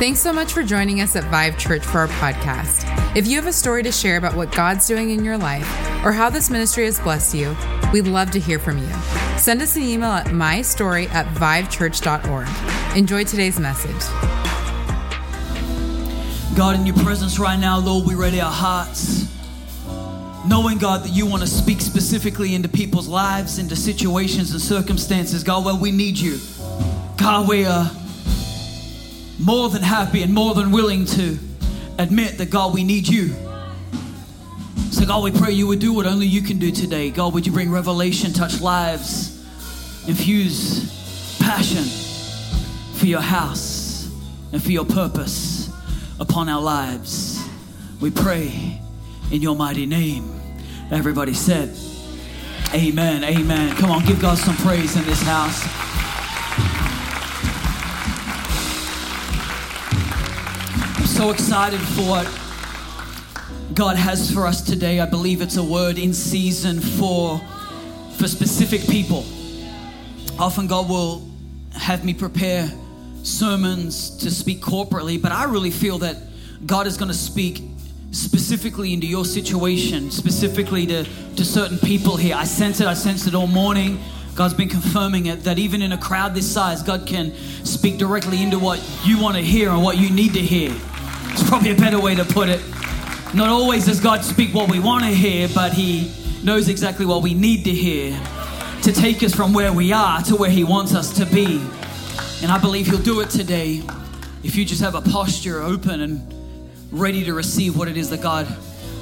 Thanks so much for joining us at Vive Church for our podcast. If you have a story to share about what God's doing in your life or how this ministry has blessed you, we'd love to hear from you. Send us an email at mystory at vivechurch.org. Enjoy today's message. God, in your presence right now, Lord, we ready our hearts. Knowing, God, that you want to speak specifically into people's lives, into situations and circumstances, God, where we need you. God, we are more than happy and more than willing to admit that, God, we need you. So, God, we pray you would do what only you can do today. God, would you bring revelation, touch lives, infuse passion for your house and for your purpose upon our lives. We pray in your mighty name. Everybody said, Amen, amen. Come on, give God some praise in this house. So excited for what God has for us today. I believe it's a word in season for for specific people. Often God will have me prepare sermons to speak corporately, but I really feel that God is going to speak specifically into your situation, specifically to, to certain people here. I sense it, I sensed it all morning. God's been confirming it that even in a crowd this size, God can speak directly into what you want to hear and what you need to hear. It's probably a better way to put it. Not always does God speak what we want to hear, but He knows exactly what we need to hear to take us from where we are to where He wants us to be. And I believe He'll do it today if you just have a posture open and ready to receive what it is that God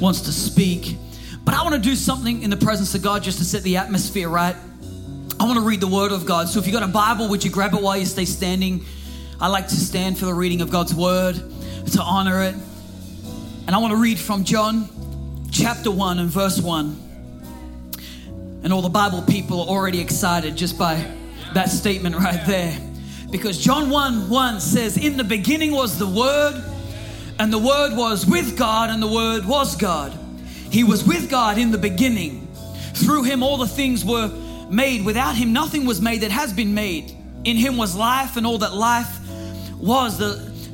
wants to speak. But I want to do something in the presence of God just to set the atmosphere right. I want to read the Word of God. So if you've got a Bible, would you grab it while you stay standing? I like to stand for the reading of God's Word, to honor it. And I want to read from John chapter 1 and verse 1. And all the Bible people are already excited just by that statement right there. Because John 1 1 says, In the beginning was the Word, and the Word was with God, and the Word was God. He was with God in the beginning. Through him, all the things were made. Without him, nothing was made that has been made. In him was life, and all that life was, the,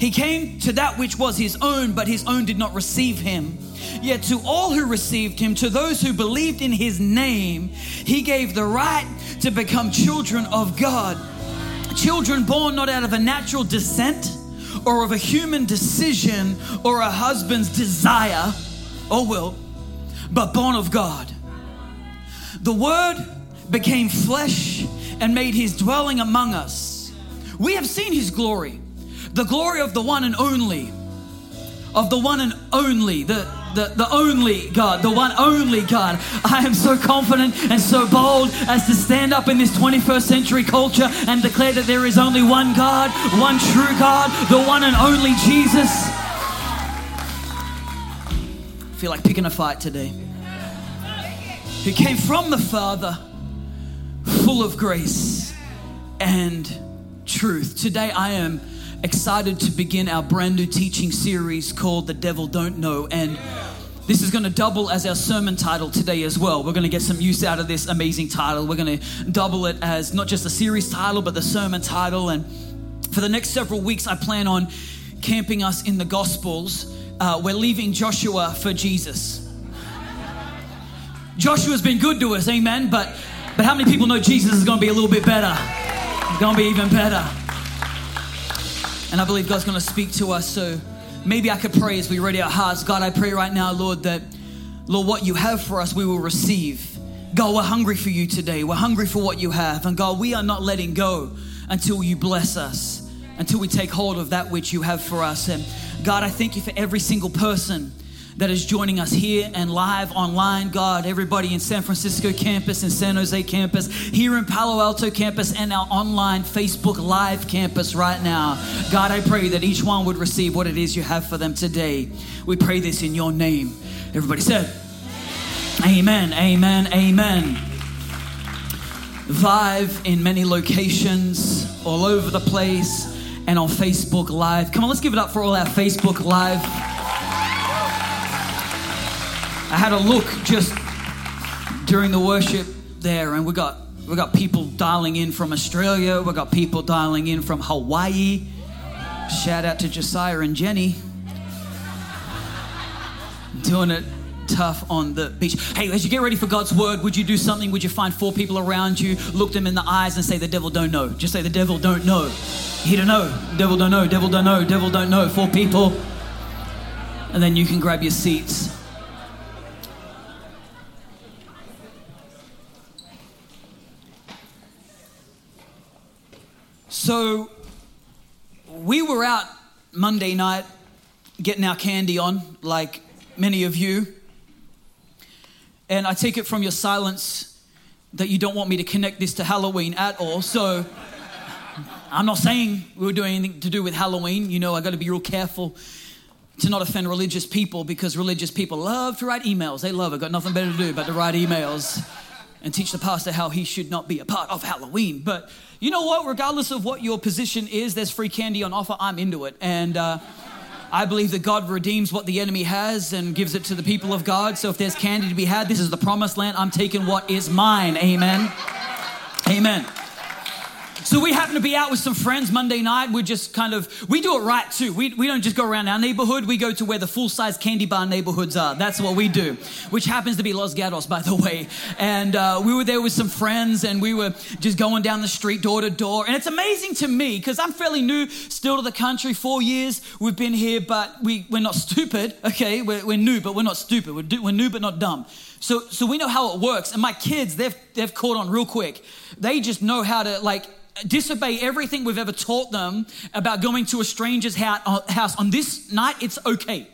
He came to that which was his own, but his own did not receive him. Yet to all who received him, to those who believed in his name, he gave the right to become children of God. Children born not out of a natural descent or of a human decision or a husband's desire oh or will, but born of God. The Word became flesh and made his dwelling among us. We have seen his glory, the glory of the one and only, of the one and only, the, the, the only God, the one only God. I am so confident and so bold as to stand up in this 21st century culture and declare that there is only one God, one true God, the one and only Jesus. I feel like picking a fight today. Who came from the Father, full of grace and truth. Today I am excited to begin our brand new teaching series called The Devil Don't Know. And this is going to double as our sermon title today as well. We're going to get some use out of this amazing title. We're going to double it as not just the series title, but the sermon title. And for the next several weeks, I plan on camping us in the Gospels. Uh, we're leaving Joshua for Jesus. Joshua's been good to us, amen. But but how many people know Jesus is going to be a little bit better? It's going to be even better. And I believe God's going to speak to us. So maybe I could pray as we ready our hearts. God, I pray right now, Lord, that, Lord, what you have for us, we will receive. God, we're hungry for you today. We're hungry for what you have. And God, we are not letting go until you bless us, until we take hold of that which you have for us. And God, I thank you for every single person that is joining us here and live online. God, everybody in San Francisco campus and San Jose campus, here in Palo Alto campus, and our online Facebook Live campus right now. God, I pray that each one would receive what it is you have for them today. We pray this in your name. Everybody said, Amen, amen, amen. Vive in many locations, all over the place, and on Facebook Live. Come on, let's give it up for all our Facebook Live. I had a look just during the worship there, and we got we got people dialing in from Australia. We got people dialing in from Hawaii. Shout out to Josiah and Jenny. Doing it tough on the beach. Hey, as you get ready for God's word, would you do something? Would you find four people around you, look them in the eyes, and say, "The devil don't know." Just say, "The devil don't know." He don't know. Devil don't know. Devil don't know. Devil don't know. Four people, and then you can grab your seats. So we were out Monday night getting our candy on, like many of you. And I take it from your silence that you don't want me to connect this to Halloween at all. So I'm not saying we were doing anything to do with Halloween. You know, I got to be real careful to not offend religious people because religious people love to write emails. They love it. Got nothing better to do but to write emails and teach the pastor how he should not be a part of Halloween. But you know what? Regardless of what your position is, there's free candy on offer. I'm into it. And uh, I believe that God redeems what the enemy has and gives it to the people of God. So if there's candy to be had, this is the promised land. I'm taking what is mine. Amen. Amen. So we happen to be out with some friends Monday night. We're just kind of, we do it right too. We, we don't just go around our neighborhood. We go to where the full-size candy bar neighborhoods are. That's what we do, which happens to be Los Gatos, by the way. And uh, we were there with some friends and we were just going down the street door to door. And it's amazing to me because I'm fairly new still to the country. Four years we've been here, but we, we're not stupid. Okay, we're, we're new, but we're not stupid. We're, do, we're new, but not dumb. So, so we know how it works. And my kids, they've, they've caught on real quick. They just know how to like disobey everything we've ever taught them about going to a stranger's uh, house on this night, it's okay.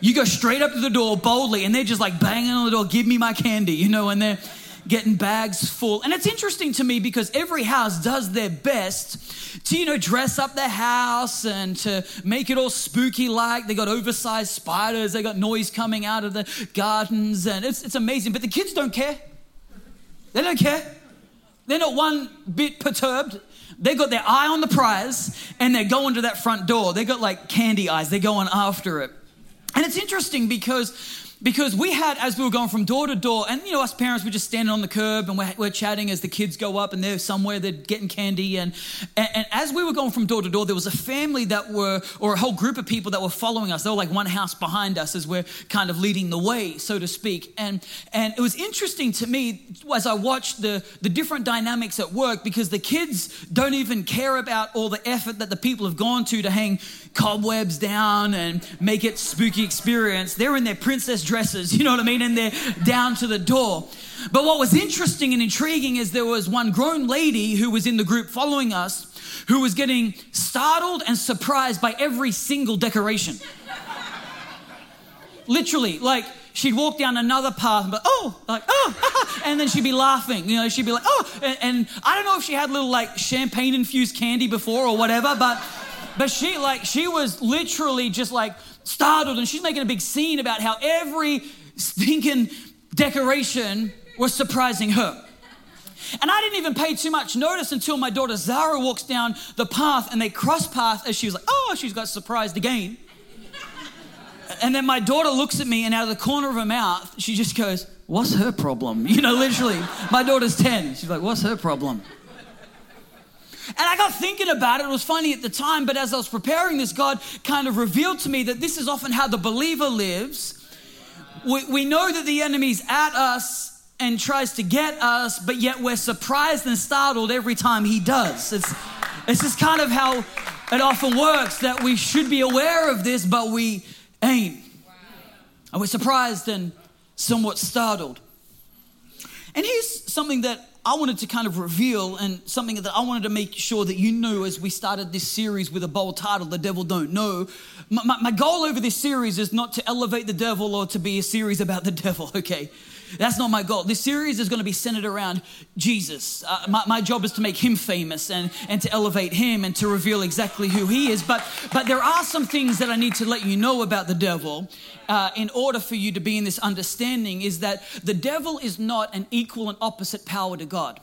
You go straight up to the door boldly, and they're just like banging on the door, give me my candy, you know, and they're getting bags full. And it's interesting to me because every house does their best to, you know, dress up their house and to make it all spooky like. They got oversized spiders, they got noise coming out of the gardens, and it's, it's amazing. But the kids don't care. They don't care. They're not one bit perturbed. They've got their eye on the prize and they're going to that front door. They've got like candy eyes. They're going after it. And it's interesting because because we had as we were going from door to door and you know us parents were just standing on the curb and we're, we're chatting as the kids go up and they're somewhere they're getting candy. And, and, and as we were going from door to door there was a family that were or a whole group of people that were following us. They were like one house behind us as we're kind of leading the way so to speak. And and it was interesting to me as i watched the the different dynamics at work because the kids don't even care about all the effort that the people have gone to to hang cobwebs down and make it spooky experience. They're in their princess dresses, you know what I mean? And they're down to the door. But what was interesting and intriguing is there was one grown lady who was in the group following us who was getting startled and surprised by every single decoration. Literally, like she'd walk down another path, but oh, like oh, and then she'd be laughing. You know, she'd be like oh, and, and I don't know if she had little like champagne infused candy before or whatever, but but she like she was literally just like startled and she's making a big scene about how every stinking decoration was surprising her. And I didn't even pay too much notice until my daughter Zara walks down the path and they cross path as she was like, oh, she's got surprised again. And then my daughter looks at me and out of the corner of her mouth, she just goes, What's her problem? You know, literally. My daughter's 10. She's like, What's her problem? And I got thinking about it. It was funny at the time, but as I was preparing this, God kind of revealed to me that this is often how the believer lives. We, we know that the enemy's at us and tries to get us, but yet we're surprised and startled every time he does. It's, it's just kind of how it often works that we should be aware of this, but we ain't. And we're surprised and somewhat startled. And here's something that I wanted to kind of reveal and something that I wanted to make sure that you knew as we started this series with a bold title, The Devil Don't Know. My, my, my goal over this series is not to elevate the devil or to be a series about the devil, okay? That's not my goal. This series is going to be centered around Jesus. Uh, my, my job is to make him famous and, and to elevate him and to reveal exactly who he is. But, but there are some things that I need to let you know about the devil uh, in order for you to be in this understanding is that the devil is not an equal and opposite power to God.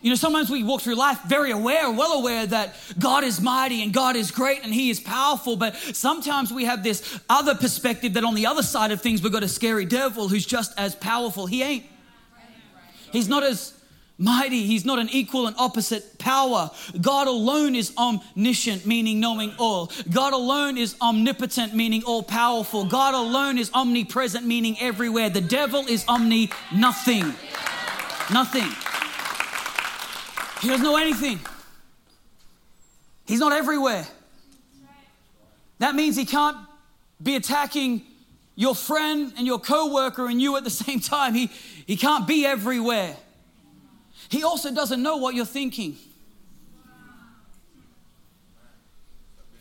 You know, sometimes we walk through life very aware, well aware that God is mighty and God is great and He is powerful, but sometimes we have this other perspective that on the other side of things, we've got a scary devil who's just as powerful. He ain't. He's not as mighty. He's not an equal and opposite power. God alone is omniscient, meaning knowing all. God alone is omnipotent, meaning all powerful. God alone is omnipresent, meaning everywhere. The devil is omni nothing. Nothing. He doesn't know anything. He's not everywhere. That means he can't be attacking your friend and your coworker and you at the same time. He, he can't be everywhere. He also doesn't know what you're thinking.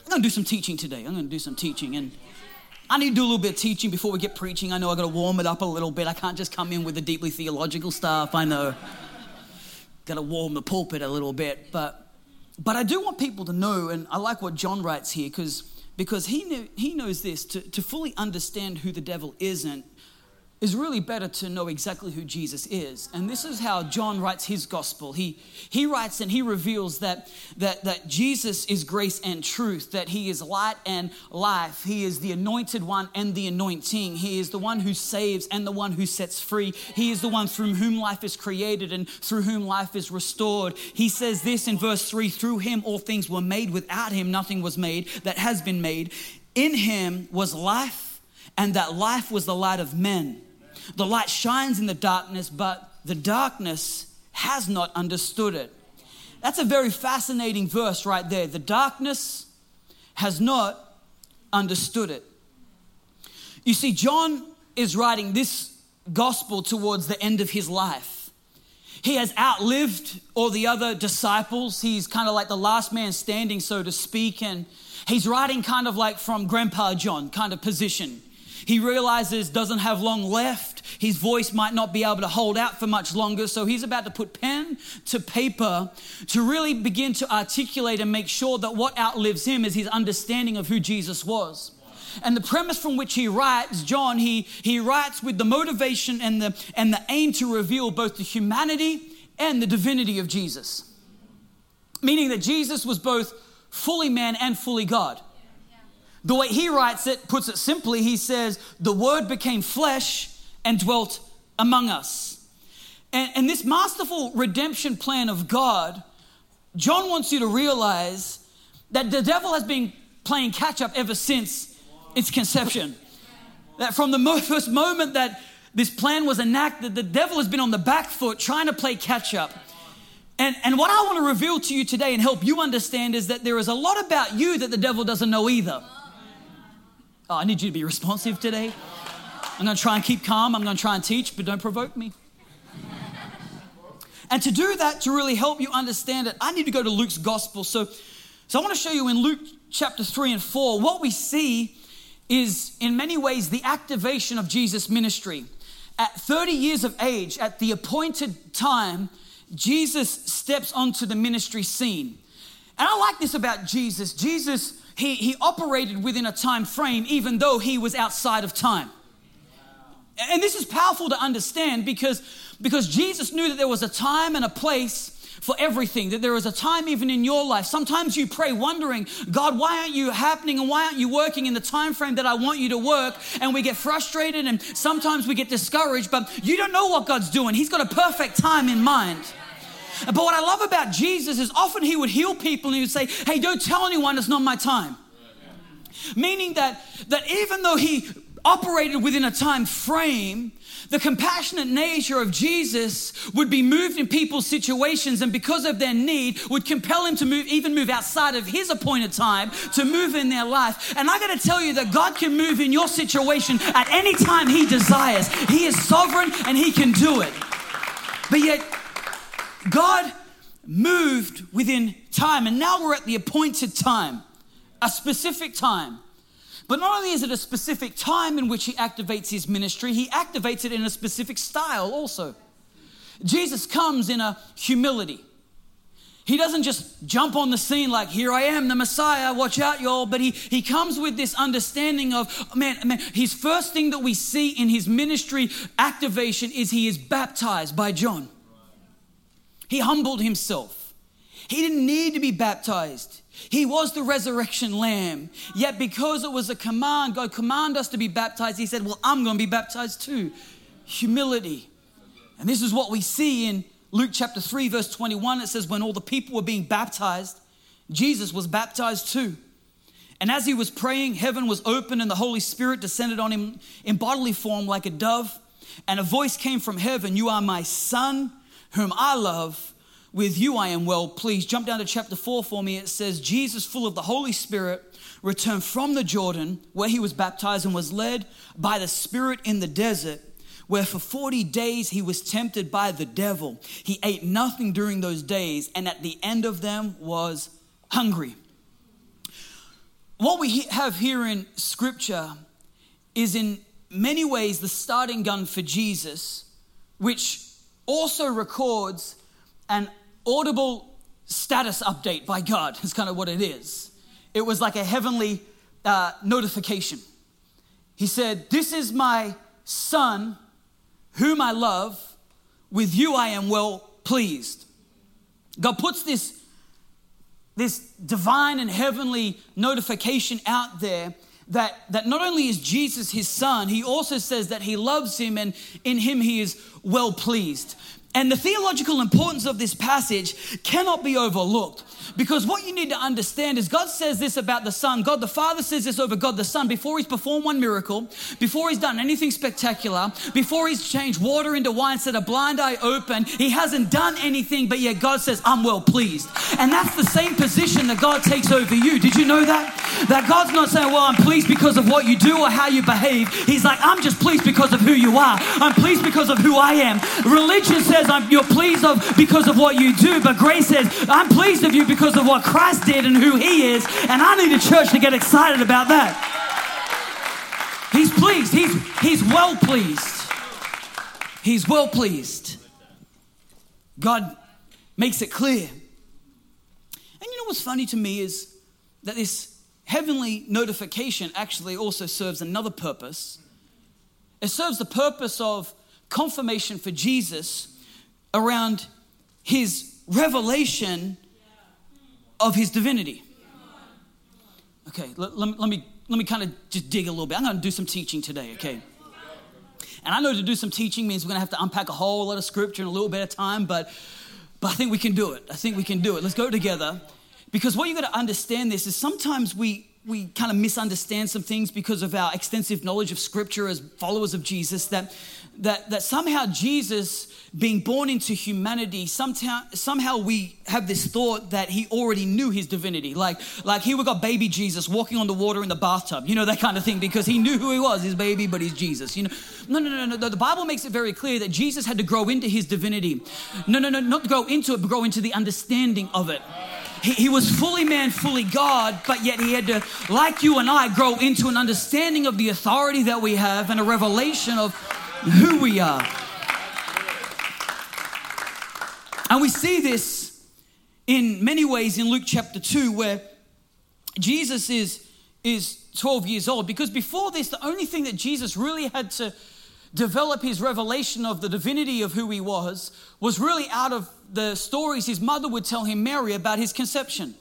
I'm going to do some teaching today. I'm going to do some teaching and I need to do a little bit of teaching before we get preaching. I know I got to warm it up a little bit. I can't just come in with the deeply theological stuff. I know got to warm the pulpit a little bit. But, but I do want people to know, and I like what John writes here because because he, knew, he knows this to, to fully understand who the devil isn't is really better to know exactly who Jesus is. And this is how John writes his gospel. He, he writes and he reveals that, that, that Jesus is grace and truth, that he is light and life. He is the anointed one and the anointing. He is the one who saves and the one who sets free. He is the one through whom life is created and through whom life is restored. He says this in verse 3 through him all things were made, without him nothing was made that has been made. In him was life, and that life was the light of men. The light shines in the darkness, but the darkness has not understood it. That's a very fascinating verse right there. The darkness has not understood it. You see, John is writing this gospel towards the end of his life. He has outlived all the other disciples. He's kind of like the last man standing, so to speak. And he's writing kind of like from Grandpa John kind of position. He realizes doesn't have long left. His voice might not be able to hold out for much longer. So he's about to put pen to paper to really begin to articulate and make sure that what outlives him is his understanding of who Jesus was. And the premise from which he writes, John, he, he writes with the motivation and the, and the aim to reveal both the humanity and the divinity of Jesus. Meaning that Jesus was both fully man and fully God. The way he writes it, puts it simply, he says, The word became flesh and dwelt among us. And, and this masterful redemption plan of God, John wants you to realize that the devil has been playing catch up ever since its conception. That from the first moment that this plan was enacted, the devil has been on the back foot trying to play catch up. And, and what I want to reveal to you today and help you understand is that there is a lot about you that the devil doesn't know either. Oh, I need you to be responsive today. I'm going to try and keep calm. I'm going to try and teach, but don't provoke me. And to do that, to really help you understand it, I need to go to Luke's gospel. So, so I want to show you in Luke chapter 3 and 4, what we see is in many ways the activation of Jesus' ministry. At 30 years of age, at the appointed time, Jesus steps onto the ministry scene. And I like this about Jesus. Jesus he, he operated within a time frame even though he was outside of time. And this is powerful to understand because, because Jesus knew that there was a time and a place for everything, that there is a time even in your life. Sometimes you pray wondering, God, why aren't you happening and why aren't you working in the time frame that I want you to work? And we get frustrated and sometimes we get discouraged, but you don't know what God's doing. He's got a perfect time in mind. But what I love about Jesus is often he would heal people and he would say, Hey, don't tell anyone it's not my time. Meaning that, that even though he operated within a time frame, the compassionate nature of Jesus would be moved in people's situations and because of their need would compel him to move even move outside of his appointed time to move in their life. And I got to tell you that God can move in your situation at any time he desires. He is sovereign and he can do it. But yet, God moved within time, and now we're at the appointed time, a specific time. But not only is it a specific time in which he activates his ministry, he activates it in a specific style also. Jesus comes in a humility. He doesn't just jump on the scene like, here I am, the Messiah, watch out, y'all. But he, he comes with this understanding of, man, man, his first thing that we see in his ministry activation is he is baptized by John. He humbled himself. He didn't need to be baptized. He was the resurrection lamb. Yet, because it was a command, God commanded us to be baptized, He said, Well, I'm going to be baptized too. Humility. And this is what we see in Luke chapter 3, verse 21, it says, When all the people were being baptized, Jesus was baptized too. And as he was praying, heaven was open and the Holy Spirit descended on him in bodily form like a dove. And a voice came from heaven You are my son, whom I love. With you I am well pleased. Jump down to chapter 4 for me. It says, Jesus, full of the Holy Spirit, returned from the Jordan where he was baptized and was led by the Spirit in the desert where for 40 days he was tempted by the devil. He ate nothing during those days, and at the end of them was hungry. What we have here in scripture is in many ways the starting gun for Jesus, which also records an audible status update by God, is kind of what it is. It was like a heavenly uh, notification. He said, This is my son whom I love, with you I am well pleased. God puts this, this divine and heavenly notification out there that, that not only is Jesus his son, he also says that he loves him and in him he is well pleased. And the theological importance of this passage cannot be overlooked because what you need to understand is God says this about the Son. God the Father says this over God the Son before He's performed one miracle, before He's done anything spectacular, before He's changed water into wine, set a blind eye open. He hasn't done anything, but yet God says, I'm well pleased. And that's the same position that God takes over you. Did you know that? That God's not saying, Well, I'm pleased because of what you do or how you behave. He's like, I'm just pleased because of who you are. I'm pleased because of who I am. Religion says I'm, you're pleased of because of what you do, but grace says, I'm pleased of you because of what Christ did and who He is. And I need a church to get excited about that. He's pleased. He's, he's well pleased. He's well pleased. God makes it clear. And you know what's funny to me is that this heavenly notification actually also serves another purpose. It serves the purpose of confirmation for Jesus around his revelation of his divinity. Okay, let, let, let me, let me kind of just dig a little bit. I'm going to do some teaching today, okay? And I know to do some teaching means we're going to have to unpack a whole lot of scripture in a little bit of time, but, but I think we can do it. I think we can do it. Let's go together. Because what you've got to understand this is sometimes we, we kind of misunderstand some things because of our extensive knowledge of scripture as followers of Jesus that, that, that somehow Jesus being born into humanity, somehow, somehow we have this thought that he already knew his divinity. Like, like here we got baby Jesus walking on the water in the bathtub, you know, that kind of thing, because he knew who he was, his baby, but he's Jesus. You know, no, no, no, no, no. The Bible makes it very clear that Jesus had to grow into his divinity. No, no, no, not grow into it, but grow into the understanding of it. He, he, was fully man, fully God, but yet he had to, like you and I, grow into an understanding of the authority that we have and a revelation of who we are. And we see this in many ways in Luke chapter 2, where Jesus is, is 12 years old. Because before this, the only thing that Jesus really had to develop his revelation of the divinity of who he was was really out of the stories his mother would tell him, Mary, about his conception,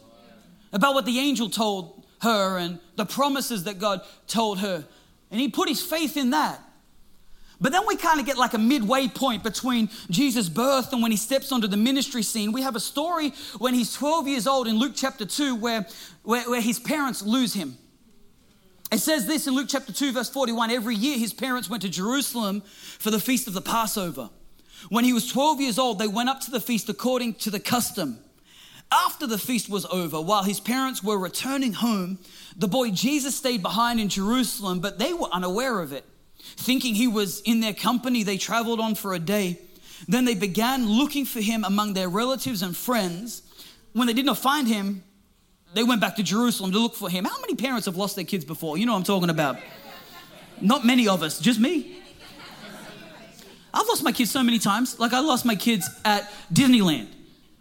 about what the angel told her and the promises that God told her. And he put his faith in that. But then we kind of get like a midway point between Jesus' birth and when he steps onto the ministry scene. We have a story when he's 12 years old in Luke chapter 2 where, where, where his parents lose him. It says this in Luke chapter 2, verse 41 every year his parents went to Jerusalem for the feast of the Passover. When he was 12 years old, they went up to the feast according to the custom. After the feast was over, while his parents were returning home, the boy Jesus stayed behind in Jerusalem, but they were unaware of it. Thinking he was in their company, they traveled on for a day. Then they began looking for him among their relatives and friends. When they did not find him, they went back to Jerusalem to look for him. How many parents have lost their kids before? You know what I'm talking about. Not many of us, just me. I've lost my kids so many times. Like I lost my kids at Disneyland,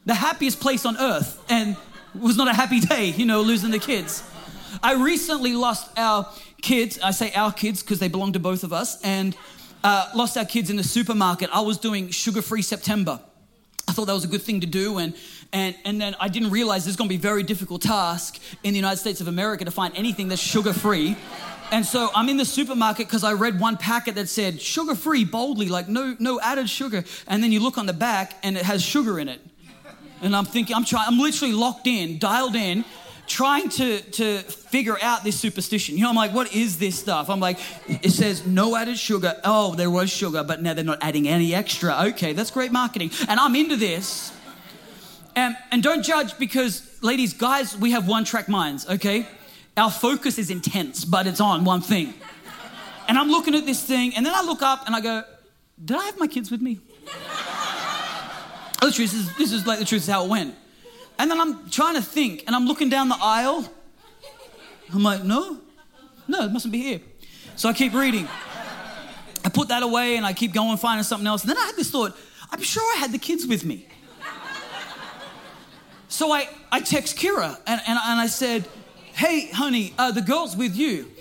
the happiest place on earth, and it was not a happy day, you know, losing the kids. I recently lost our kids. I say our kids because they belong to both of us, and uh, lost our kids in the supermarket. I was doing sugar-free September. Thought that was a good thing to do, and and and then I didn't realize this is going to be a very difficult task in the United States of America to find anything that's sugar-free. And so I'm in the supermarket because I read one packet that said sugar free boldly, like no, no added sugar. And then you look on the back and it has sugar in it. And I'm thinking, I'm trying, I'm literally locked in, dialed in, trying to, to figure out this superstition. You know, I'm like, what is this stuff? I'm like, it says no added sugar. Oh, there was sugar, but now they're not adding any extra. Okay, that's great marketing. And I'm into this. And, and don't judge because, ladies, guys, we have one track minds, okay? Our focus is intense, but it's on one thing. And I'm looking at this thing, and then I look up and I go, Did I have my kids with me? Oh, the truth is, this is like the truth is how it went. And then I'm trying to think, and I'm looking down the aisle. I'm like, No, no, it mustn't be here. So I keep reading. I put that away and I keep going, finding something else. And then I had this thought I'm sure I had the kids with me. So I, I text Kira and, and, and I said, Hey, honey, uh, the girl's with you.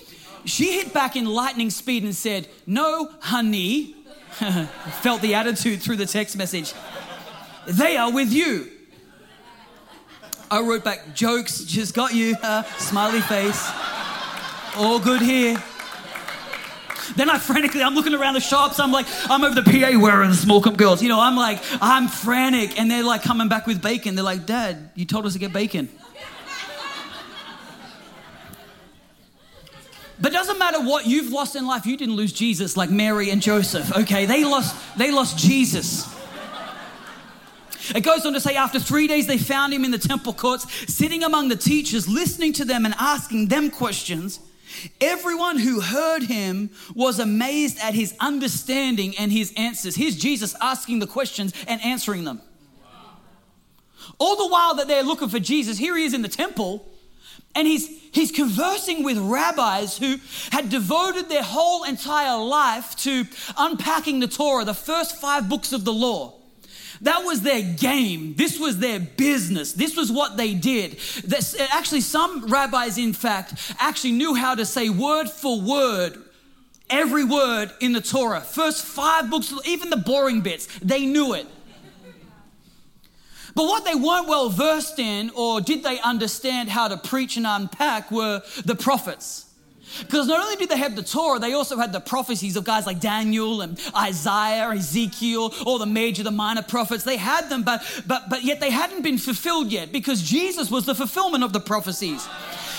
She hit back in lightning speed and said, No, honey. Felt the attitude through the text message. They are with you. I wrote back, Jokes, just got you. Uh, smiley face. All good here. Then I frantically, I'm looking around the shops. I'm like, I'm over the PA wearing the small cup girls. You know, I'm like, I'm frantic. And they're like coming back with bacon. They're like, Dad, you told us to get bacon. But doesn't matter what you've lost in life, you didn't lose Jesus like Mary and Joseph, okay? They lost, they lost Jesus. It goes on to say, after three days, they found him in the temple courts, sitting among the teachers, listening to them and asking them questions. Everyone who heard him was amazed at his understanding and his answers. Here's Jesus asking the questions and answering them. All the while that they're looking for Jesus, here he is in the temple and he's, he's conversing with rabbis who had devoted their whole entire life to unpacking the Torah, the first five books of the law. That was their game. This was their business. This was what they did. This, actually, some rabbis, in fact, actually knew how to say word for word every word in the Torah. First five books, even the boring bits, they knew it. But what they weren't well versed in or did they understand how to preach and unpack were the prophets. Because not only did they have the Torah, they also had the prophecies of guys like Daniel and Isaiah, Ezekiel, all the major, the minor prophets. They had them, but but but yet they hadn't been fulfilled yet because Jesus was the fulfillment of the prophecies.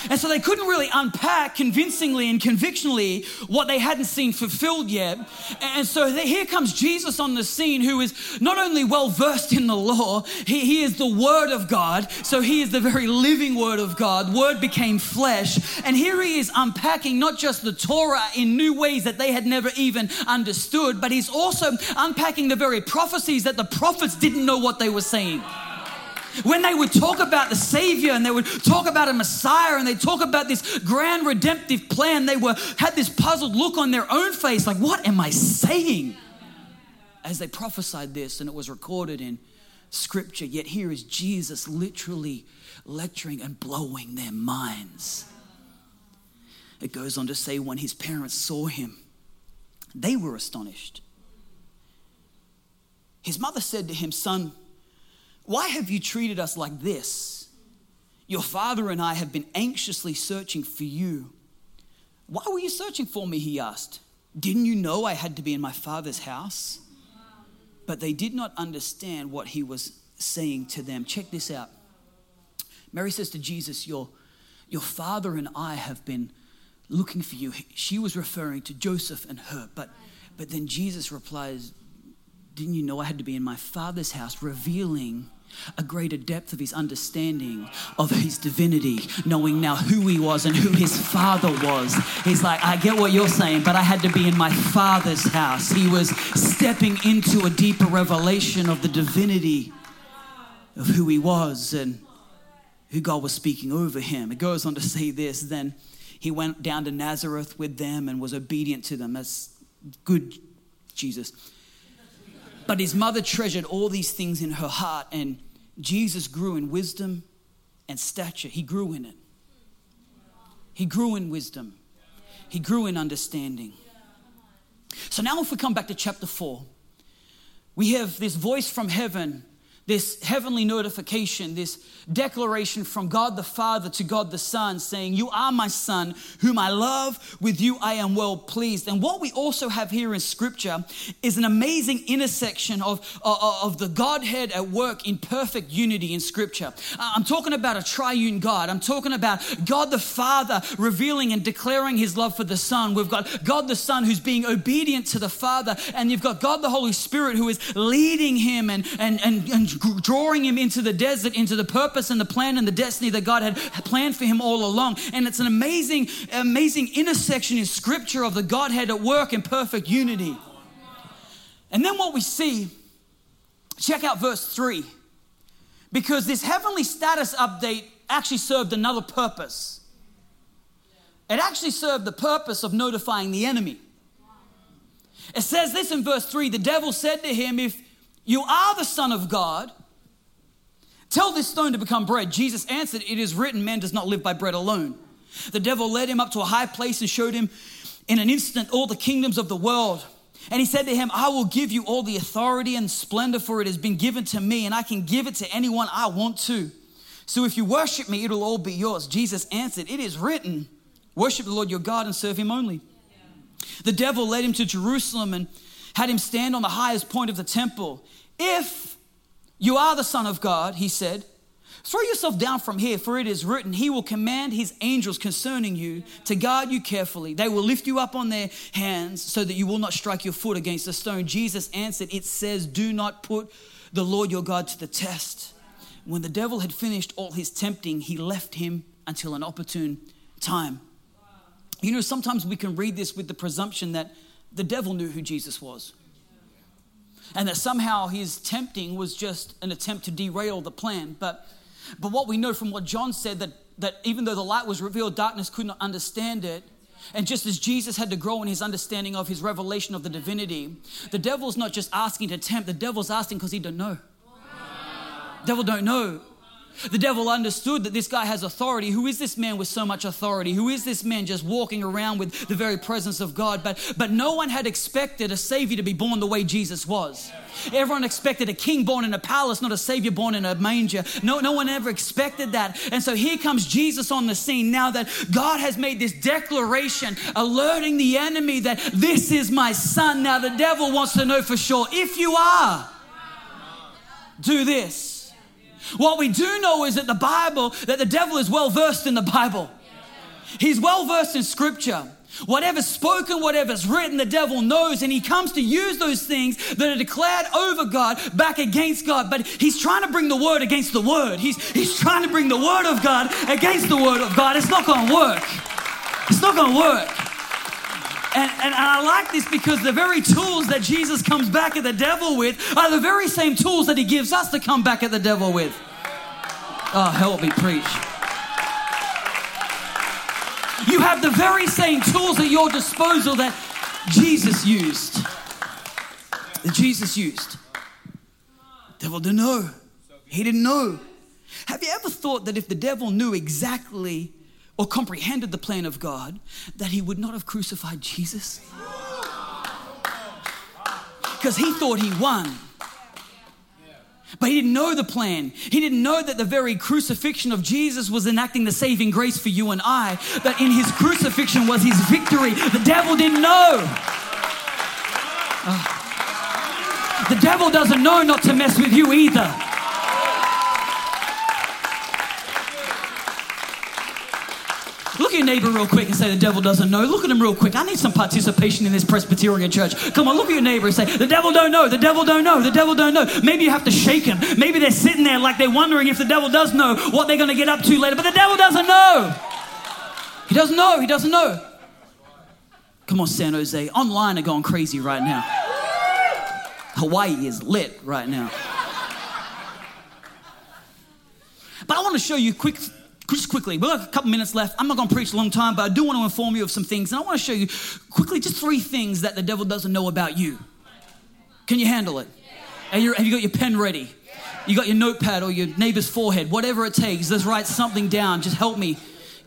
And so they couldn't really unpack convincingly and convictionally what they hadn't seen fulfilled yet. And so here comes Jesus on the scene, who is not only well versed in the law, he, he is the Word of God. So he is the very living Word of God. Word became flesh. And here he is unpacking not just the Torah in new ways that they had never even understood, but he's also unpacking the very prophecies that the prophets didn't know what they were saying. When they would talk about the Savior and they would talk about a Messiah and they talk about this grand redemptive plan, they were had this puzzled look on their own face, like, what am I saying? As they prophesied this, and it was recorded in scripture, yet here is Jesus literally lecturing and blowing their minds. It goes on to say, when his parents saw him, they were astonished. His mother said to him, Son, why have you treated us like this? Your father and I have been anxiously searching for you. Why were you searching for me? He asked. Didn't you know I had to be in my father's house? But they did not understand what he was saying to them. Check this out. Mary says to Jesus, Your, your father and I have been looking for you. She was referring to Joseph and her, but, but then Jesus replies, Didn't you know I had to be in my Father's house revealing a greater depth of his understanding of his divinity, knowing now who he was and who his father was. He's like, I get what you're saying, but I had to be in my father's house. He was stepping into a deeper revelation of the divinity of who he was and who God was speaking over him. It goes on to say this then he went down to Nazareth with them and was obedient to them. That's good, Jesus. But his mother treasured all these things in her heart, and Jesus grew in wisdom and stature. He grew in it. He grew in wisdom, he grew in understanding. So now, if we come back to chapter 4, we have this voice from heaven this heavenly notification, this declaration from God the Father to God the Son, saying, You are my Son, whom I love, with you I am well pleased. And what we also have here in Scripture is an amazing intersection of, of, of the Godhead at work in perfect unity in Scripture. Uh, I'm talking about a triune God. I'm talking about God the Father revealing and declaring his love for the Son. We've got God the Son who's being obedient to the Father, and you've got God the Holy Spirit who is leading him and, and, and, and drawing him into the desert, into the purpose and the plan and the destiny that God had planned for him all along. And it's an amazing, amazing intersection in scripture of the Godhead at work in perfect unity. And then what we see, check out verse 3, because this heavenly status update actually served another purpose. It actually served the purpose of notifying the enemy. It says this in verse 3 the devil said to him, If you are the Son of God, Tell this stone to become bread. Jesus answered, It is written, man does not live by bread alone. The devil led him up to a high place and showed him in an instant all the kingdoms of the world. And he said to him, I will give you all the authority and splendor, for it has been given to me, and I can give it to anyone I want to. So if you worship me, it'll all be yours. Jesus answered, It is written, Worship the Lord your God and serve him only. The devil led him to Jerusalem and had him stand on the highest point of the temple. If you are the Son of God, he said. Throw yourself down from here, for it is written, He will command His angels concerning you to guard you carefully. They will lift you up on their hands so that you will not strike your foot against a stone. Jesus answered, It says, Do not put the Lord your God to the test. When the devil had finished all his tempting, he left him until an opportune time. You know, sometimes we can read this with the presumption that the devil knew who Jesus was and that somehow his tempting was just an attempt to derail the plan. But, but what we know from what John said that, that even though the light was revealed, darkness could not understand it. And just as Jesus had to grow in his understanding of his revelation of the divinity, the devil's not just asking to tempt, the devil's asking because he don't know. Devil don't know. The devil understood that this guy has authority. Who is this man with so much authority? Who is this man just walking around with the very presence of God? But, but no one had expected a savior to be born the way Jesus was. Everyone expected a king born in a palace, not a savior born in a manger. No, no one ever expected that. And so here comes Jesus on the scene now that God has made this declaration, alerting the enemy that this is my son. Now the devil wants to know for sure if you are, do this. What we do know is that the Bible, that the devil is well versed in the Bible. He's well versed in scripture. Whatever's spoken, whatever's written, the devil knows, and he comes to use those things that are declared over God back against God. But he's trying to bring the word against the word. He's, he's trying to bring the word of God against the word of God. It's not going to work. It's not going to work. And, and, I like this because the very tools that Jesus comes back at the devil with are the very same tools that he gives us to come back at the devil with. Oh, help me preach. You have the very same tools at your disposal that Jesus used. That Jesus used. Devil didn't know. He didn't know. Have you ever thought that if the devil knew exactly or comprehended the plan of God, that he would not have crucified Jesus? Because he thought he won. But he didn't know the plan. He didn't know that the very crucifixion of Jesus was enacting the saving grace for you and I, that in his crucifixion was his victory. The devil didn't know. Uh, the devil doesn't know not to mess with you either. Look at your neighbor real quick and say, The devil doesn't know. Look at him real quick. I need some participation in this Presbyterian church. Come on, look at your neighbor and say, The devil don't know. The devil don't know. The devil don't know. Maybe you have to shake him. Maybe they're sitting there like they're wondering if the devil does know what they're going to get up to later. But the devil doesn't know. He doesn't know. He doesn't know. Come on, San Jose. Online are going crazy right now. Hawaii is lit right now. But I want to show you quick, just quickly. We've got a couple minutes left. I'm not going to preach a long time, but I do want to inform you of some things. And I want to show you quickly just three things that the devil doesn't know about you. Can you handle it? Have you, have you got your pen ready? You got your notepad or your neighbor's forehead, whatever it takes. Let's write something down. Just help me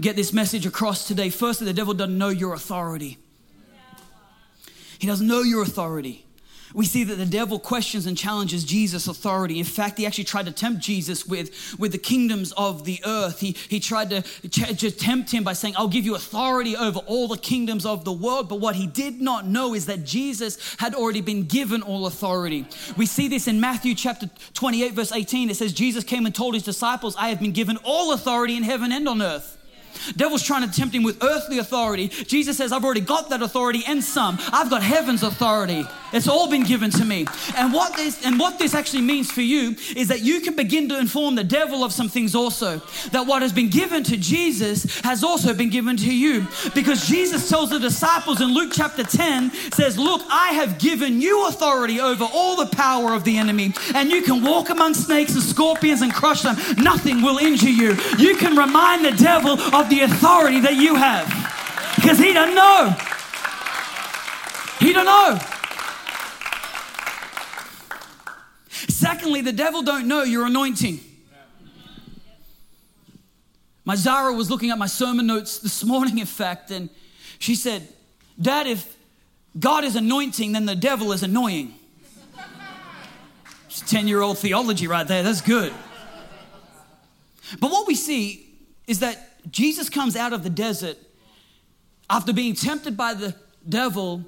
get this message across today. Firstly, the devil doesn't know your authority. He doesn't know your authority we see that the devil questions and challenges Jesus' authority. In fact, he actually tried to tempt Jesus with, with the kingdoms of the earth. He, he tried to, to tempt him by saying, I'll give you authority over all the kingdoms of the world. But what he did not know is that Jesus had already been given all authority. We see this in Matthew chapter 28, verse 18. It says, Jesus came and told his disciples, I have been given all authority in heaven and on earth. Devil's trying to tempt him with earthly authority. Jesus says, I've already got that authority and some. I've got heaven's authority. It's all been given to me. And what this and what this actually means for you is that you can begin to inform the devil of some things also. That what has been given to Jesus has also been given to you. Because Jesus tells the disciples in Luke chapter 10 says, "Look, I have given you authority over all the power of the enemy, and you can walk among snakes and scorpions and crush them. Nothing will injure you. You can remind the devil of the authority that you have. Because he doesn't know. He don't know. Secondly, the devil don't know your anointing. My Zara was looking at my sermon notes this morning, in fact, and she said, Dad, if God is anointing, then the devil is annoying. It's 10 year old theology right there. That's good. But what we see is that Jesus comes out of the desert after being tempted by the devil,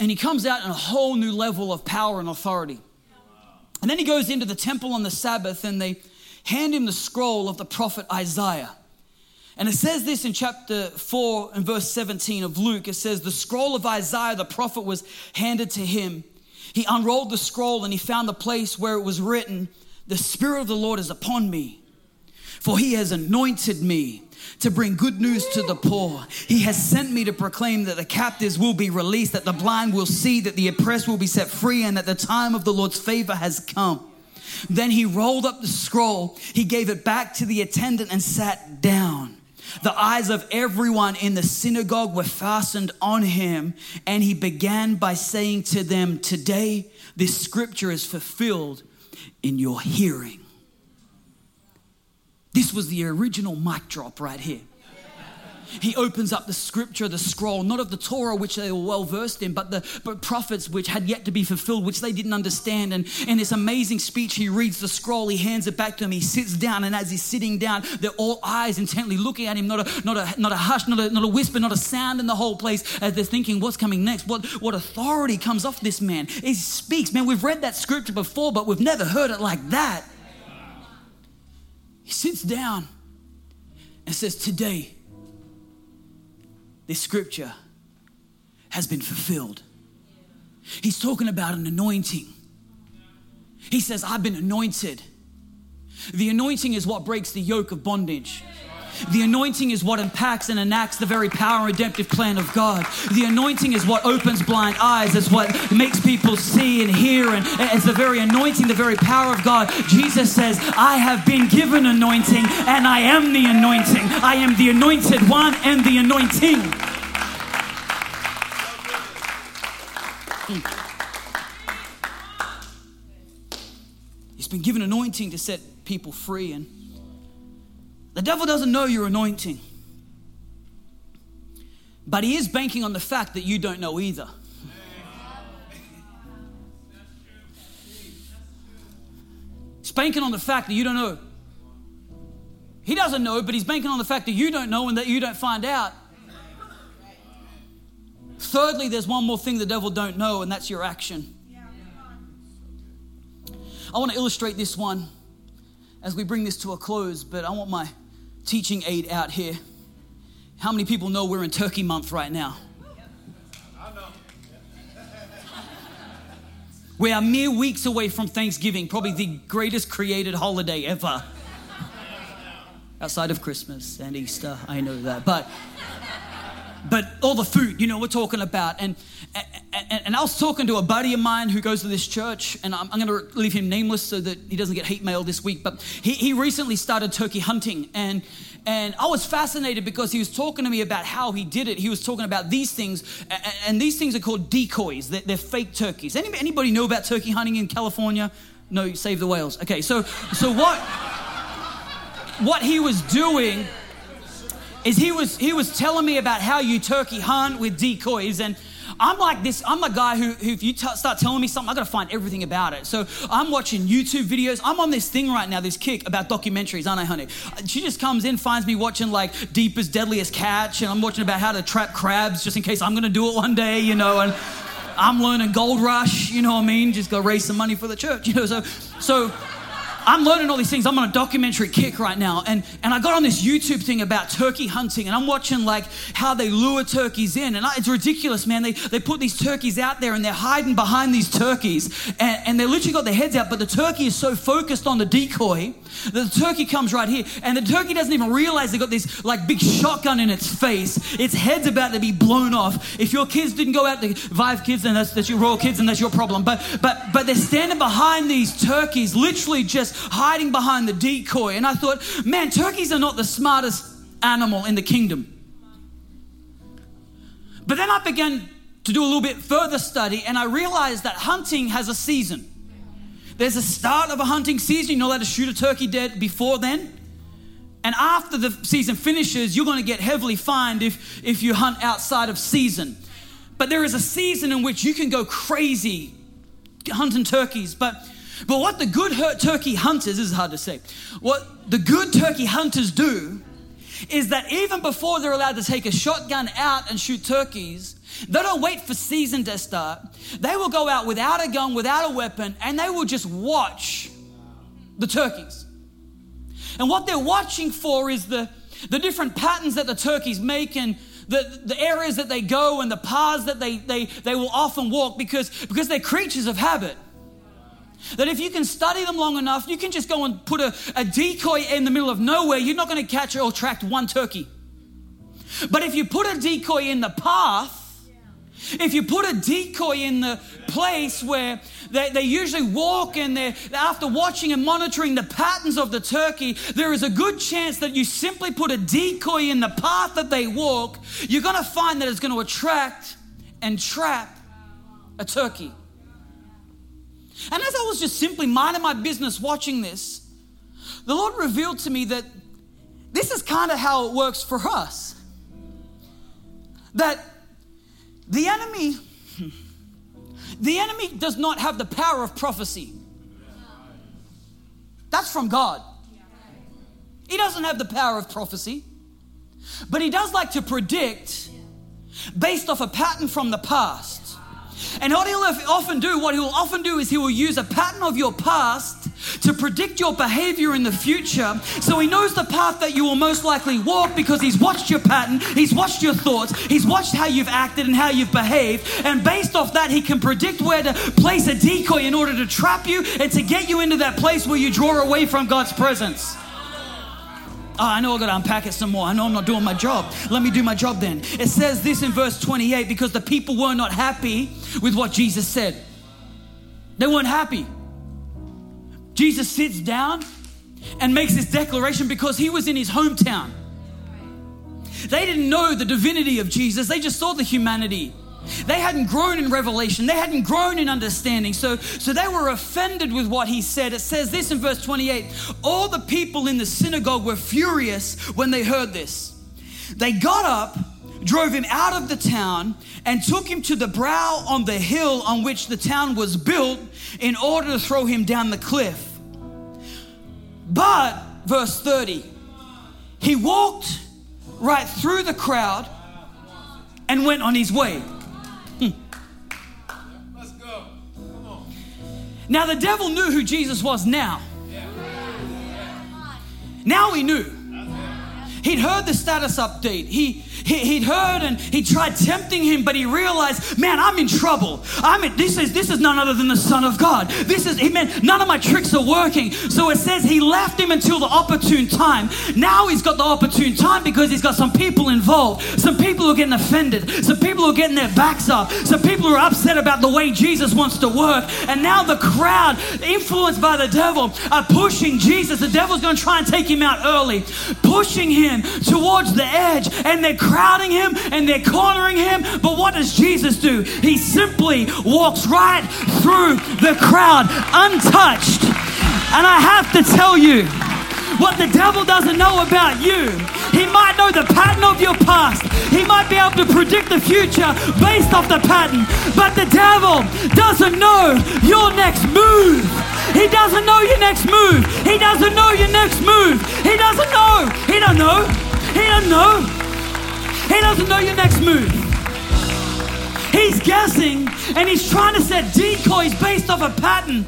and he comes out in a whole new level of power and authority. And then he goes into the temple on the Sabbath and they hand him the scroll of the prophet Isaiah. And it says this in chapter 4 and verse 17 of Luke. It says, The scroll of Isaiah, the prophet, was handed to him. He unrolled the scroll and he found the place where it was written, The Spirit of the Lord is upon me, for he has anointed me to bring good news to the poor. He has sent me to proclaim that the captives will be released, that the blind will see, that the oppressed will be set free, and that the time of the Lord's favor has come. Then he rolled up the scroll, he gave it back to the attendant and sat down. The eyes of everyone in the synagogue were fastened on him, and he began by saying to them, Today this scripture is fulfilled in your hearing. This was the original mic drop right here. He opens up the scripture, the scroll, not of the Torah, which they were well versed in, but the but prophets, which had yet to be fulfilled, which they didn't understand. And in this amazing speech, he reads the scroll, he hands it back to him, he sits down, and as he's sitting down, they're all eyes intently looking at him, not a not a not a hush, not a not a whisper, not a sound in the whole place, as they're thinking, what's coming next? What what authority comes off this man? He speaks. Man, we've read that scripture before, but we've never heard it like that. He sits down and says, Today, this scripture has been fulfilled. He's talking about an anointing. He says, I've been anointed. The anointing is what breaks the yoke of bondage. The anointing is what impacts and enacts the very power and redemptive plan of God. The anointing is what opens blind eyes. It's what makes people see and hear. And it's the very anointing, the very power of God. Jesus says, I have been given anointing and I am the anointing. I am the anointed one and the anointing. He's been given anointing to set people free and the devil doesn't know your anointing, but he is banking on the fact that you don't know either. He's banking on the fact that you don't know. He doesn't know, but he's banking on the fact that you don't know and that you don't find out. Thirdly, there's one more thing the devil don't know, and that's your action. I want to illustrate this one as we bring this to a close, but I want my teaching aid out here. How many people know we're in turkey month right now? We are mere weeks away from Thanksgiving, probably the greatest created holiday ever. Outside of Christmas and Easter, I know that. But but all the food, you know, we're talking about. And, and, and I was talking to a buddy of mine who goes to this church, and I'm, I'm going to leave him nameless so that he doesn't get hate mail this week. But he, he recently started turkey hunting, and and I was fascinated because he was talking to me about how he did it. He was talking about these things, and these things are called decoys. They're, they're fake turkeys. Anybody, anybody know about turkey hunting in California? No, save the whales. Okay, so so what what he was doing is he was he was telling me about how you turkey hunt with decoys and I'm like this, I'm a guy who, who if you t- start telling me something, I gotta find everything about it. So I'm watching YouTube videos. I'm on this thing right now, this kick about documentaries, aren't I, honey? Uh, she just comes in, finds me watching like Deepest, Deadliest Catch, and I'm watching about how to trap crabs just in case I'm gonna do it one day, you know, and I'm learning Gold Rush, you know what I mean? Just go raise some money for the church, you know. So, so I'm learning all these things. I'm on a documentary kick right now. And, and I got on this YouTube thing about turkey hunting. And I'm watching like how they lure turkeys in. And I, it's ridiculous, man. They, they put these turkeys out there and they're hiding behind these turkeys. And, and they literally got their heads out. But the turkey is so focused on the decoy that the turkey comes right here. And the turkey doesn't even realize they got this like big shotgun in its face. Its head's about to be blown off. If your kids didn't go out to Vive Kids, then that's, that's your royal kids and that's your problem. But, but, but they're standing behind these turkeys, literally just hiding behind the decoy. And I thought, man, turkeys are not the smartest animal in the kingdom. But then I began to do a little bit further study and I realized that hunting has a season. There's a start of a hunting season. You're not allowed to shoot a turkey dead before then. And after the season finishes, you're going to get heavily fined if, if you hunt outside of season. But there is a season in which you can go crazy hunting turkeys. But but what the good turkey hunters, is hard to say, what the good turkey hunters do is that even before they're allowed to take a shotgun out and shoot turkeys, they don't wait for season to start. They will go out without a gun, without a weapon, and they will just watch the turkeys. And what they're watching for is the, the different patterns that the turkeys make and the, the areas that they go and the paths that they, they, they will often walk because, because they're creatures of habit. That if you can study them long enough, you can just go and put a, a decoy in the middle of nowhere, you're not going to catch or attract one turkey. But if you put a decoy in the path, if you put a decoy in the place where they, they usually walk and they're, after watching and monitoring the patterns of the turkey, there is a good chance that you simply put a decoy in the path that they walk, you're going to find that it's going to attract and trap a turkey. And as I was just simply minding my business watching this, the Lord revealed to me that this is kind of how it works for us. That the enemy, the enemy does not have the power of prophecy. That's from God. He doesn't have the power of prophecy, but he does like to predict based off a pattern from the past. And what he'll often do, what he'll often do is he will use a pattern of your past to predict your behavior in the future. So he knows the path that you will most likely walk because he's watched your pattern, he's watched your thoughts, he's watched how you've acted and how you've behaved. And based off that, he can predict where to place a decoy in order to trap you and to get you into that place where you draw away from God's presence. Oh, I know I gotta unpack it some more. I know I'm not doing my job. Let me do my job then. It says this in verse 28 because the people were not happy with what Jesus said. They weren't happy. Jesus sits down and makes this declaration because he was in his hometown. They didn't know the divinity of Jesus, they just saw the humanity. They hadn't grown in revelation. They hadn't grown in understanding. So, so they were offended with what he said. It says this in verse 28 All the people in the synagogue were furious when they heard this. They got up, drove him out of the town, and took him to the brow on the hill on which the town was built in order to throw him down the cliff. But, verse 30, he walked right through the crowd and went on his way. Now, the devil knew who Jesus was now. Now he knew. He'd heard the status update. He, he he'd heard and he tried tempting him, but he realized, man, I'm in trouble. I'm in, this is this is none other than the Son of God. This is he meant none of my tricks are working. So it says he left him until the opportune time. Now he's got the opportune time because he's got some people involved. Some people who are getting offended. Some people who are getting their backs up. Some people who are upset about the way Jesus wants to work. And now the crowd, influenced by the devil, are pushing Jesus. The devil's going to try and take him out early, pushing him towards the edge, and they're crowding him and they're cornering him. But what does Jesus do? He simply walks right through the crowd untouched. And I have to tell you, what the devil doesn't know about you. He might know the pattern of your past. He might be able to predict the future based off the pattern. But the devil doesn't know your next move. He doesn't know your next move. He doesn't know your next move. He doesn't know. He don't know. He doesn't know. He doesn't know your next move. He's guessing and he's trying to set decoys based off a pattern.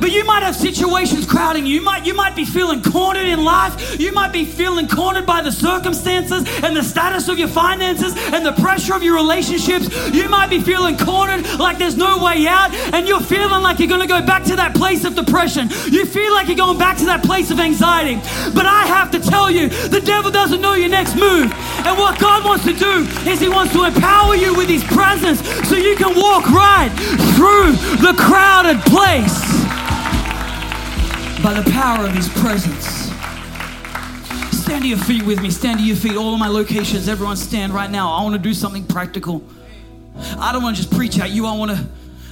But you might have situations crowding you. You might, you might be feeling cornered in life. You might be feeling cornered by the circumstances and the status of your finances and the pressure of your relationships. You might be feeling cornered like there's no way out and you're feeling like you're going to go back to that place of depression. You feel like you're going back to that place of anxiety. But I have to tell you, the devil doesn't know your next move. And what God wants to do is He wants to empower you with His presence so you can walk right through the crowded place by the power of His presence. Stand to your feet with me. Stand to your feet. All of my locations, everyone stand right now. I want to do something practical. I don't want to just preach at you. I want to,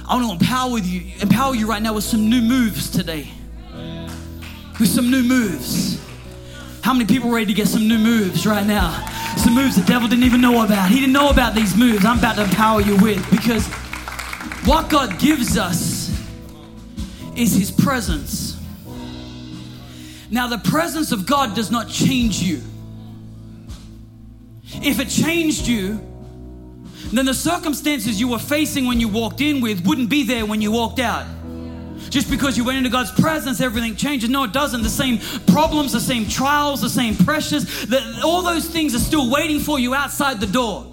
I want to empower you, empower you right now with some new moves today. With some new moves. How many people ready to get some new moves right now? Some moves the devil didn't even know about. He didn't know about these moves. I'm about to empower you with because what God gives us is His presence. Now, the presence of God does not change you. If it changed you, then the circumstances you were facing when you walked in with wouldn't be there when you walked out. Just because you went into God's presence, everything changes. No, it doesn't. The same problems, the same trials, the same pressures, the, all those things are still waiting for you outside the door.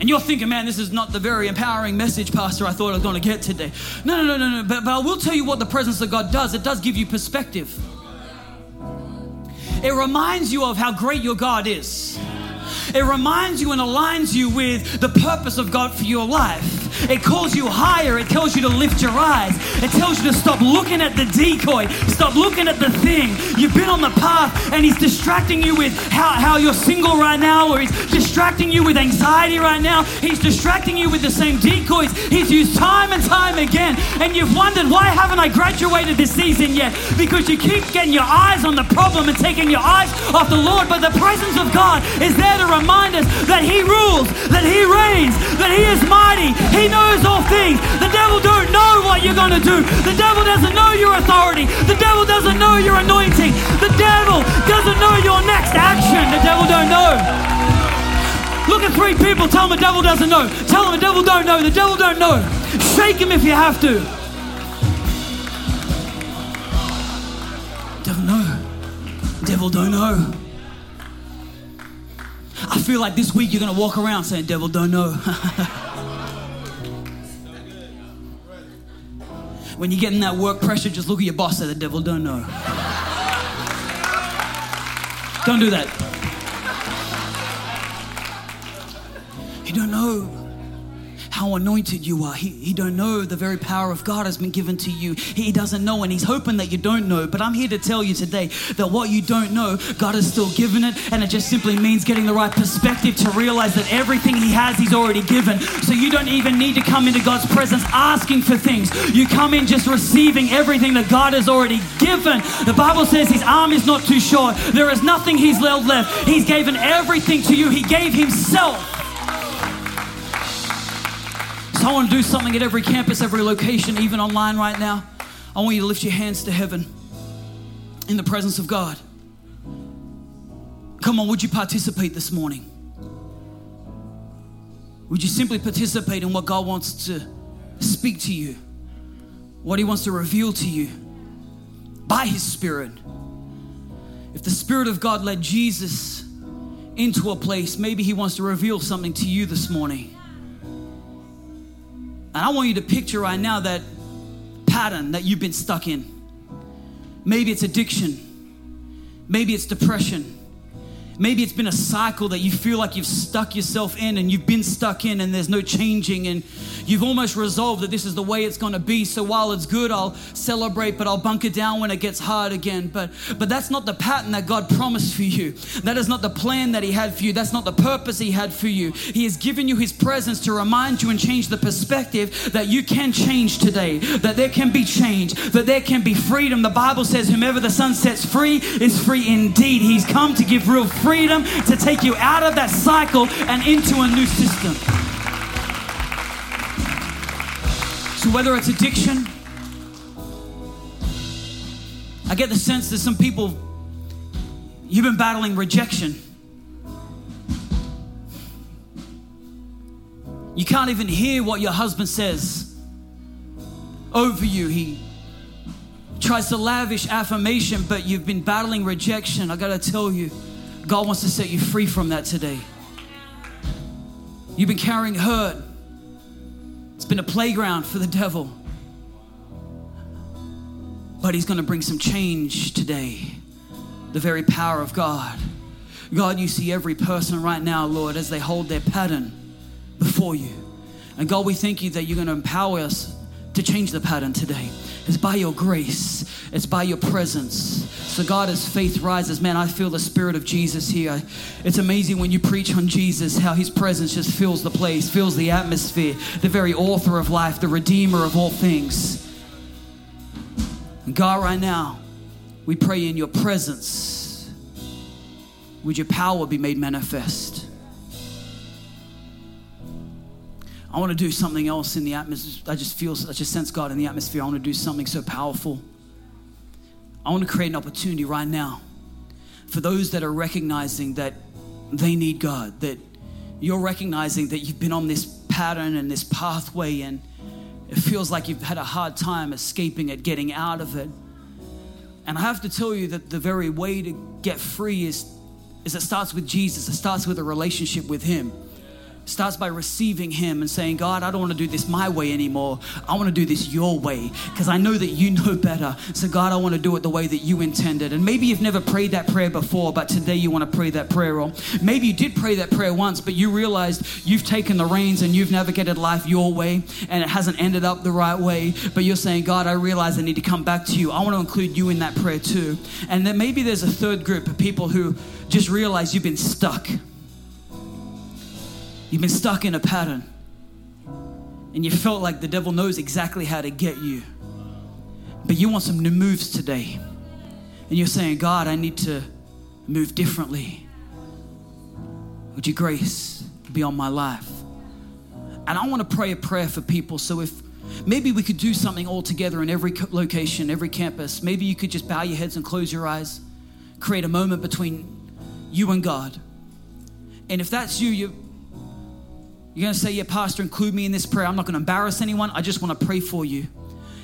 And you're thinking, man, this is not the very empowering message, Pastor, I thought I was going to get today. No, no, no, no, no. But, but I will tell you what the presence of God does. It does give you perspective. It reminds you of how great your God is. It reminds you and aligns you with the purpose of God for your life. It calls you higher. It tells you to lift your eyes. It tells you to stop looking at the decoy. Stop looking at the thing. You've been on the path and he's distracting you with how, how you're single right now, or he's distracting you with anxiety right now. He's distracting you with the same decoys he's used time and time again. And you've wondered, why haven't I graduated this season yet? Because you keep getting your eyes on the problem and taking your eyes off the Lord. But the presence of God is there to remind us that he rules, that he reigns, that he is mighty. He knows all things. The devil don't know what you're going to do. The devil doesn't know your authority. The devil doesn't know your anointing. The devil doesn't know your next action. The devil don't know. Look at three people. Tell them the devil doesn't know. Tell them the devil don't know. The devil don't know. Shake him if you have to. Devil know. Devil don't know. I feel like this week you're to walk around saying, Devil don't know. When you're getting that work pressure, just look at your boss say, the devil don't know. don't do that. You don't know how anointed you are. He, he don't know the very power of God has been given to you. He doesn't know, and he's hoping that you don't know. But I'm here to tell you today that what you don't know, God has still given it, and it just simply means getting the right perspective to realize that everything he has, he's already given. So you don't even need to come into God's presence asking for things. You come in just receiving everything that God has already given. The Bible says his arm is not too short. There is nothing he's left. He's given everything to you. He gave himself. I want to do something at every campus, every location, even online right now. I want you to lift your hands to heaven in the presence of God. Come on, would you participate this morning? Would you simply participate in what God wants to speak to you, what He wants to reveal to you by His Spirit? If the Spirit of God led Jesus into a place, maybe He wants to reveal something to you this morning. And I want you to picture right now that pattern that you've been stuck in. Maybe it's addiction, maybe it's depression. Maybe it's been a cycle that you feel like you've stuck yourself in and you've been stuck in and there's no changing and you've almost resolved that this is the way it's going to be. So while it's good, I'll celebrate, but I'll bunker down when it gets hard again. But but that's not the pattern that God promised for you. That is not the plan that he had for you. That's not the purpose he had for you. He has given you his presence to remind you and change the perspective that you can change today. That there can be change, that there can be freedom. The Bible says whomever the Son sets free is free indeed. He's come to give real freedom freedom to take you out of that cycle and into a new system. So, whether it's addiction, I get the sense that some people, you've been battling rejection. You can't even hear what your husband says over you. He tries to lavish affirmation, but you've been battling rejection. I gotta tell you, God wants to set you free from that today. You've been carrying hurt, it's been a playground for the devil. But He's going to bring some change today. The very power of God. God, you see every person right now, Lord, as they hold their pattern before you. And God, we thank you that you're going to empower us to change the pattern today. It's by your grace, it's by your presence. So, God, as faith rises, man, I feel the Spirit of Jesus here. It's amazing when you preach on Jesus, how his presence just fills the place, fills the atmosphere, the very author of life, the redeemer of all things. And God, right now, we pray in your presence, would your power be made manifest? I want to do something else in the atmosphere. I just feel, I just sense God in the atmosphere. I want to do something so powerful. I want to create an opportunity right now for those that are recognizing that they need God, that you're recognizing that you've been on this pattern and this pathway and it feels like you've had a hard time escaping it, getting out of it. And I have to tell you that the very way to get free is, is it starts with Jesus. It starts with a relationship with Him starts by receiving Him and saying, God, I don't want to do this my way anymore. I want to do this your way because I know that you know better. So, God, I want to do it the way that you intended. And maybe you've never prayed that prayer before, but today you want to pray that prayer. Or maybe you did pray that prayer once, but you realized you've taken the reins and you've navigated life your way and it hasn't ended up the right way. But you're saying, God, I realize I need to come back to you. I want to include you in that prayer too. And then maybe there's a third group of people who just realize you've been stuck. You've been stuck in a pattern. And you felt like the devil knows exactly how to get you. But you want some new moves today. And you're saying, God, I need to move differently. Would your grace be on my life? And I want to pray a prayer for people. So if maybe we could do something all together in every location, every campus, maybe you could just bow your heads and close your eyes, create a moment between you and God. And if that's you, you you're going to say, Yeah, Pastor, include me in this prayer. I'm not going to embarrass anyone. I just want to pray for you.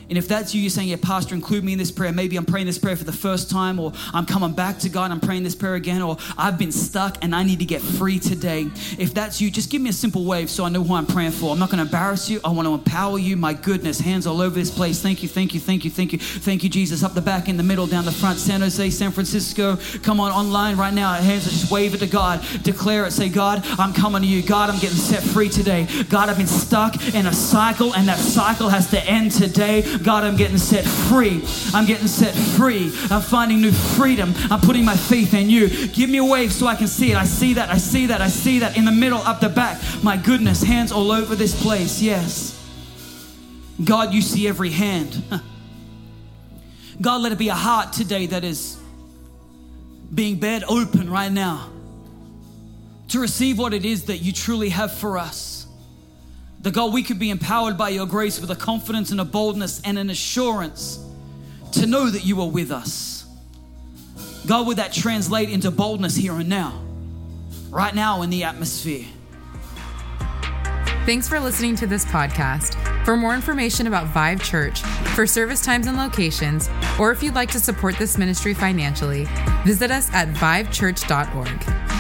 And if that's you, you're saying, Yeah, Pastor, include me in this prayer. Maybe I'm praying this prayer for the first time, or I'm coming back to God, I'm praying this prayer again, or I've been stuck and I need to get free today. If that's you, just give me a simple wave so I know who I'm praying for. I'm not going to embarrass you. I want to empower you. My goodness, hands all over this place. Thank you, thank you, thank you, thank you, thank you, Jesus. Up the back, in the middle, down the front, San Jose, San Francisco. Come on, online right now. Hands, just wave it to God. Declare it. Say, God, I'm coming to you. God, I'm getting set free today. God, I've been stuck in a cycle, and that cycle has to end today. God, I'm getting set free. I'm getting set free. I'm finding new freedom. I'm putting my faith in you. Give me a wave so I can see it. I see that. I see that. I see that in the middle, up the back. My goodness, hands all over this place. Yes. God, you see every hand. God, let it be a heart today that is being bed open right now to receive what it is that you truly have for us. That God, we could be empowered by your grace with a confidence and a boldness and an assurance to know that you are with us. God, would that translate into boldness here and now, right now in the atmosphere? Thanks for listening to this podcast. For more information about Vive Church, for service times and locations, or if you'd like to support this ministry financially, visit us at vivechurch.org.